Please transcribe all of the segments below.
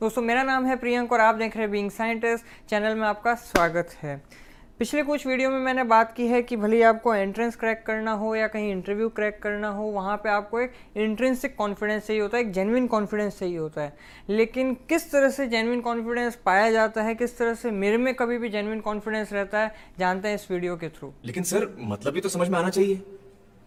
दोस्तों, मेरा नाम है प्रियंक और आप देख रहे हैं बीइंग साइंटिस्ट चैनल में आपका स्वागत है। पिछले कुछ वीडियो में मैंने बात की है कि भले आपको एंट्रेंस क्रैक करना हो या कहीं इंटरव्यू क्रैक करना हो, वहाँ पे आपको एक इंट्रेंसिक कॉन्फिडेंस चाहिए होता है, एक जेनविन कॉन्फिडेंस चाहिए होता है। लेकिन किस तरह से जेनविन कॉन्फिडेंस पाया जाता है, किस तरह से मेरे में कभी भी जेनविन कॉन्फिडेंस रहता है, जानते हैं इस वीडियो के थ्रू। लेकिन सर मतलब भी तो समझ में आना चाहिए।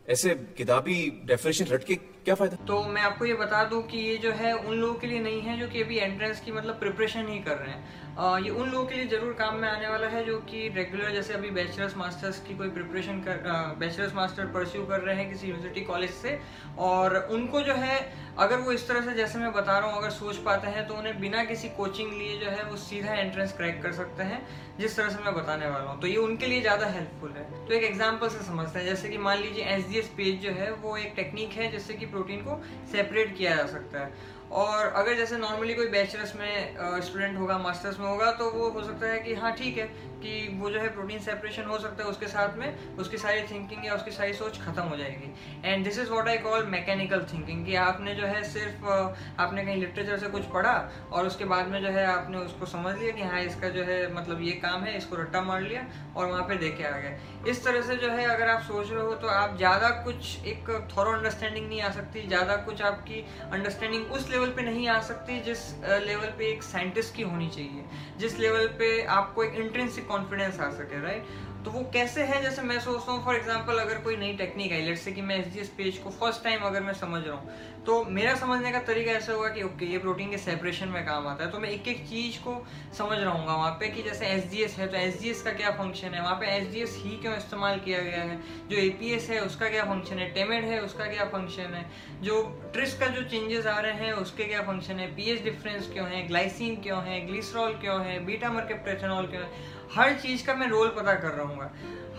ऐसे किताबी डेफिनेशन रट के क्या फ़ायदा? तो मैं आपको ये बता दूँ कि ये जो है उन लोगों के लिए नहीं है जो कि अभी एंट्रेंस की मतलब प्रिपरेशन ही कर रहे हैं। आ, ये उन लोगों के लिए ज़रूर काम में आने वाला है जो कि रेगुलर जैसे अभी बैचलर्स मास्टर्स की कोई प्रिपरेशन कर बैचलर्स मास्टर परस्यू कर रहे हैं किसी यूनिवर्सिटी कॉलेज से। और उनको जो है अगर वो इस तरह से जैसे मैं बता रहा हूँ अगर सोच पाते हैं तो उन्हें बिना किसी कोचिंग लिए जो है वो सीधा एंट्रेंस क्रैक कर सकते हैं जिस तरह से मैं बताने वाला हूँ। तो ये उनके लिए ज़्यादा हेल्पफुल है। तो एक एग्ज़ाम्पल से समझते हैं जैसे कि मान लीजिए SDS पेज जो है वो एक टेक्निक है जैसे कि प्रोटीन को सेपरेट किया जा सकता है। और अगर जैसे नॉर्मली कोई बैचलर्स में स्टूडेंट होगा मास्टर्स में होगा तो वो हो सकता है कि हाँ ठीक है कि वो जो है प्रोटीन सेपरेशन हो सकता है उसके साथ में, उसकी सारी थिंकिंग या उसकी सारी सोच खत्म हो जाएगी। And this is what I call mechanical thinking कि आपने जो है सिर्फ़ आपने कहीं लिटरेचर से कुछ पढ़ा और उसके बाद में जो है आपने उसको समझ लिया कि हाँ इसका जो है मतलब ये काम है, इसको रट्टा मार लिया और वहाँ पे देखे आ गए। इस तरह से जो है अगर आप सोच रहे हो तो आप ज़्यादा कुछ एक थॉरो अंडरस्टैंडिंग नहीं आ सकती, ज़्यादा कुछ आपकी अंडरस्टैंडिंग उस लेवल पे नहीं आ सकती जिस लेवल पे एक साइंटिस्ट की होनी चाहिए। जिस लेवल पे आपको एक इंट्रेंसिक कॉन्फिडेंस आ सके राइट तो वो कैसे है? जैसे मैं सोचता हूँ फॉर एग्ज़ाम्पल अगर कोई नई टेक्निक आई लेट से कि मैं एस जी पेज को फ़र्स्ट टाइम अगर मैं समझ रहा हूँ तो मेरा समझने का तरीका ऐसा होगा कि ओके ये प्रोटीन के सेपरेशन में काम आता है। तो मैं एक एक चीज़ को समझ रहा हूँ वहाँ पे कि जैसे एस है तो एस का क्या फ़ंक्शन है? वहाँ पे एस ही क्यों इस्तेमाल किया गया है? जो ए पी एस है, उसका क्या फ़ंक्शन है? टेमेड है, उसका क्या फ़ंक्शन है? जो ट्रिस का जो चेंजेस आ रहे हैं, उसके क्या फ़ंक्शन है? पी एच डिफरेंस क्यों है? ग्लाइसिन क्यों है? ग्लिसरॉल क्यों है? बीटा मर्केप्टेथनॉल क्यों है? हर चीज़ का मैं रोल पता कर रहा हूँ।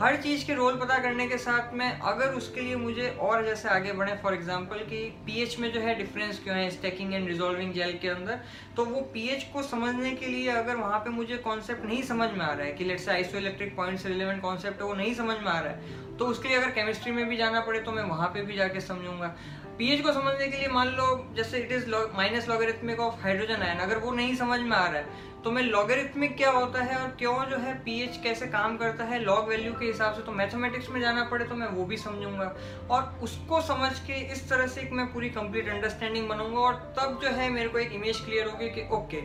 हर चीज़ के रोल पता करने के साथ में अगर उसके लिए मुझे और जैसे आगे बढ़े फॉर एग्जांपल कि पीएच में जो है डिफरेंस क्यों है स्टेकिंग एंड रिजोल्विंग जेल के अंदर तो वो पीएच को समझने के लिए अगर वहाँ पे मुझे कॉन्सेप्ट नहीं समझ में आ रहा है कि let's say isoelectric point से रिलेवेंट कॉन्सेप्ट है, वो नहीं समझ में आ रहा है तो उसके लिए अगर केमिस्ट्री में भी जाना पड़े तो मैं वहाँ पे भी जाके समझूँगा। पीएच को समझने के लिए मान लो जैसे it is minus logarithmic of hydrogen ion अगर वो नहीं समझ में आ रहा है तो मैं लॉगरिथमिक क्या होता है और क्यों जो है पीएच कैसे काम करता है लॉग वैल्यू के हिसाब से तो मैथमेटिक्स में जाना पड़े तो मैं वो भी समझूँगा। और उसको समझ के इस तरह से एक मैं पूरी कंप्लीट अंडरस्टैंडिंग बनाऊँगा और तब जो है मेरे को एक इमेज क्लियर होगी कि okay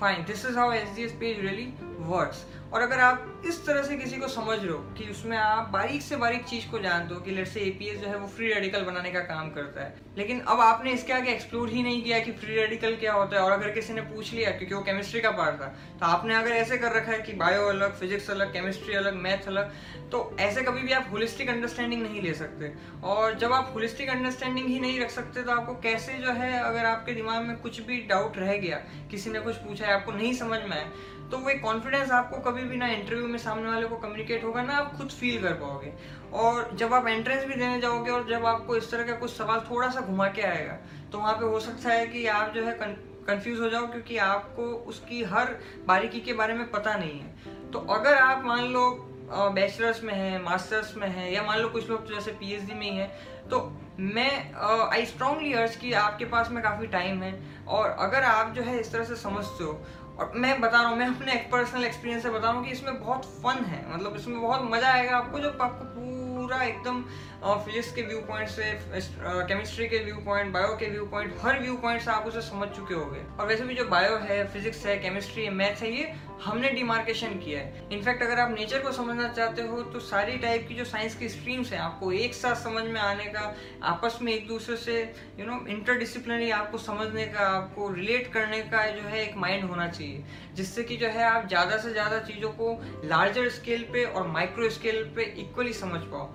fine this is how S D S page really words और अगर आप इस तरह से किसी को समझ रहे हो कि उसमें आप बारीक से बारीक चीज़ को जानते हो कि लेट से एपीएस जो है वो फ्री रेडिकल बनाने का काम करता है। लेकिन अब आपने इसके आगे एक्सप्लोर ही नहीं किया कि फ्री रेडिकल क्या होता है और अगर किसी ने पूछ लिया क्योंकि वो केमिस्ट्री का पार्ट था तो आपने अगर ऐसे कर रखा है कि बायो अलग फिजिक्स अलग केमिस्ट्री अलग मैथ अलग तो ऐसे कभी भी आप होलिस्टिक अंडरस्टैंडिंग नहीं ले सकते। और जब आप होलिस्टिक अंडरस्टैंडिंग ही नहीं रख सकते तो आपको कैसे जो है अगर आपके दिमाग में कुछ भी डाउट रह गया, किसी ने कुछ पूछा है, आपको नहीं समझ में आए तो वो कॉन्फिडेंस आपको कभी भी ना इंटरव्यू में सामने वाले को कम्युनिकेट होगा, ना आप खुद फील कर पाओगे। और जब आप एंट्रेंस भी देने जाओगे और जब आपको इस तरह का कुछ सवाल थोड़ा सा घुमा के आएगा तो वहाँ पे हो सकता है कि आप जो है कंफ्यूज हो जाओ क्योंकि आपको उसकी हर बारीकी के बारे में पता नहीं है। तो अगर आप मान लो बैचलर्स में है मास्टर्स में है, या मान लो कुछ लोग जैसे पीएचडी में ही है तो मैं आई स्ट्रांगली अर्ज़ कि आपके पास में काफ़ी टाइम है और अगर आप जो है इस तरह से समझते हो, और मैं बता रहा हूँ, मैं अपने पर्सनल एक्सपीरियंस से बता रहा हूँ कि इसमें बहुत फन है। मतलब इसमें बहुत मज़ा आएगा आपको जब आपको पूरा एकदम फिजिक्स के व्यू पॉइंट से केमिस्ट्री के व्यू पॉइंट बायो के व्यू पॉइंट हर व्यू पॉइंट से आप उसे समझ चुके होंगे। और वैसे भी जो बायो है फिजिक्स है केमिस्ट्री है मैथ्स है, ये हमने डिमार्केशन किया है। इनफैक्ट अगर आप नेचर को समझना चाहते हो तो सारी टाइप की जो साइंस की स्ट्रीम्स हैं, आपको एक साथ समझ में आने का, आपस में एक दूसरे से यू नो इंटरडिसिप्लिनरी आपको समझने का, आपको रिलेट करने का जो है, एक माइंड होना चाहिए। जिससे कि जो है, आप ज़्यादा से ज़्यादा चीज़ों को लार्जर स्केल पे और माइक्रो स्केल पे इक्वली समझ पाओ।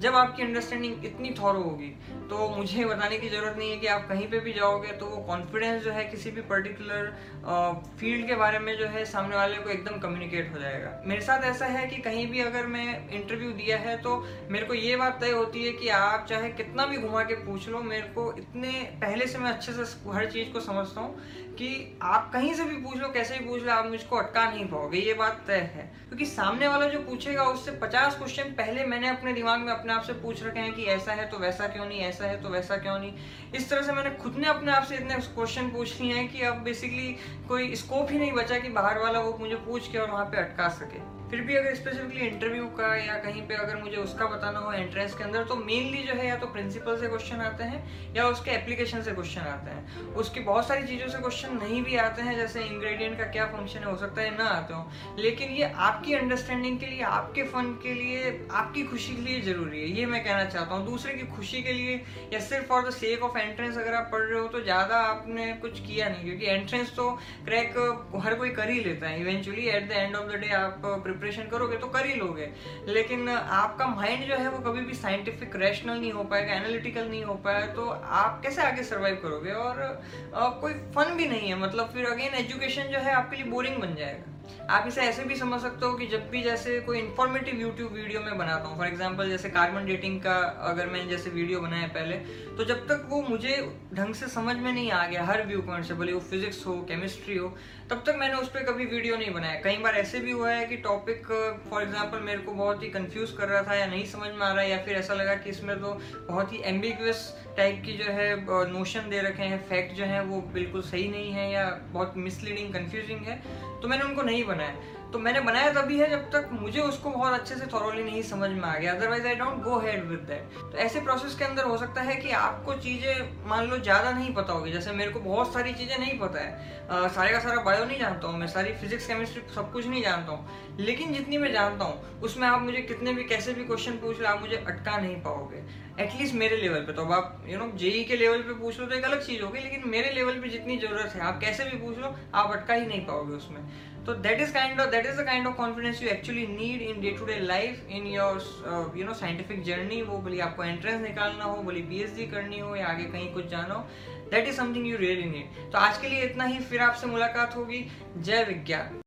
जब आपकी अंडरस्टैंडिंग इतनी थॉरो होगी तो मुझे बताने की ज़रूरत नहीं है कि आप कहीं पे भी जाओगे तो वो कॉन्फिडेंस जो है किसी भी पर्टिकुलर फ़ील्ड के बारे में जो है सामने वाले को एकदम कम्युनिकेट हो जाएगा। मेरे साथ ऐसा है कि कहीं भी अगर मैं इंटरव्यू दिया है तो मेरे को ये बात तय होती है कि आप चाहे कितना भी घुमा के पूछ लो, मेरे को इतने, पहले से मैं अच्छे से हर चीज़ को समझता हूँ कि आप कहीं से भी पूछ लो, कैसे भी पूछ लो, आप मुझको अटका नहीं पाओगे, ये बात तय है। क्योंकि सामने वाला जो पूछेगा, उससे पचास क्वेश्चन पहले मैंने अपने दिमाग में अपने अपने आप से पूछ रखे हैं कि ऐसा है तो वैसा क्यों नहीं, ऐसा है तो वैसा क्यों नहीं। इस तरह से मैंने खुद ने अपने आप से इतने क्वेश्चन पूछ लिए हैं कि अब बेसिकली कोई स्कोप ही नहीं बचा कि बाहर वाला वो मुझे पूछ के और वहाँ पे अटका सके। फिर भी अगर स्पेसिफिकली इंटरव्यू का या कहीं पे अगर मुझे उसका बताना हो एंट्रेंस के अंदर तो मेनली जो है या तो प्रिंसिपल से क्वेश्चन आते हैं या उसके एप्लीकेशन से क्वेश्चन आते हैं। उसकी बहुत सारी चीज़ों से क्वेश्चन नहीं भी आते हैं, जैसे इंग्रेडिएंट का क्या फ़ंक्शन है हो सकता है, ना आते हो। लेकिन ये आपकी अंडरस्टैंडिंग के लिए, आपके फन के लिए, आपकी खुशी के लिए ज़रूरी है, ये मैं कहना चाहता हूँ। दूसरे की खुशी के लिए या सिर्फ़ for the sake of entrance अगर आप पढ़ रहे हो तो ज़्यादा आपने कुछ किया नहीं, क्योंकि एंट्रेंस तो क्रैक हर कोई कर ही लेता है। Eventually at the end of the day आप प्रिपरेशन करोगे तो कर ही लोगे। लेकिन आपका माइंड जो है, वो कभी भी साइंटिफिक रैशनल नहीं हो पाएगा एनालिटिकल नहीं हो पाया तो आप कैसे आगे सर्वाइव करोगे? और कोई फन भी नहीं है। मतलब फिर अगेन एजुकेशन जो है, आपके लिए बोरिंग बन जाएगा। आप इसे ऐसे भी समझ सकते हो कि जब भी जैसे कोई इन्फॉर्मेटिव यूट्यूब वीडियो में बनाता हूँ फॉर एग्ज़ाम्पल जैसे कार्बन डेटिंग का अगर मैंने जैसे वीडियो बनाया पहले तो जब तक वो मुझे ढंग से समझ में नहीं आ गया, हर व्यू पॉइंट से भले वो फिजिक्स हो केमिस्ट्री हो, तब तक मैंने उस पर कभी वीडियो नहीं बनाया। कई बार ऐसे भी हुआ है कि टॉपिक फॉर एग्ज़ाम्पल मेरे को बहुत ही कंफ्यूज कर रहा था या नहीं समझ में आ रहा है या फिर ऐसा लगा कि इसमें तो बहुत ही एम्बिगुअस टाइप की जो है नोशन दे रखे हैं फैक्ट जो है, वो बिल्कुल सही नहीं है या बहुत मिसलीडिंग कन्फ्यूजिंग है। तो मैंने उनको नहीं बनाया तो मैंने बनाया तभी है जब तक मुझे उसको बहुत अच्छे से थॉरली नहीं समझ में आ गया। Otherwise I don't go head with that तो ऐसे प्रोसेस के अंदर हो सकता है कि आपको चीज़ें मान लो ज़्यादा नहीं पता होगी। जैसे मेरे को बहुत सारी चीज़ें नहीं पता है। अ, सारे का सारा बायो नहीं जानता हूँ मैं सारी फिजिक्स केमिस्ट्री सब कुछ नहीं जानता हूँ। लेकिन जितनी मैं जानता हूँ उसमें आप मुझे कितने भी कैसे भी क्वेश्चन पूछ लो आप मुझे अटका नहीं पाओगे। एटलीस्ट मेरे लेवल पे। तो अब आप यू नो जेई के लेवल पे पूछ लो तो एक अलग चीज़ होगी लेकिन मेरे लेवल पे जितनी ज़रूरत है आप कैसे भी पूछ लो आप अटका ही नहीं पाओगे उसमें। तो that is kind of that is the kind of confidence you actually need in day to day life in your you know scientific journey वो बोली आपको एंट्रेंस निकालना हो बोली पीएचडी करनी हो या आगे कहीं कुछ जाना हो that is something you really need तो आज के लिए इतना ही, फिर आपसे मुलाकात होगी. जय विज्ञान.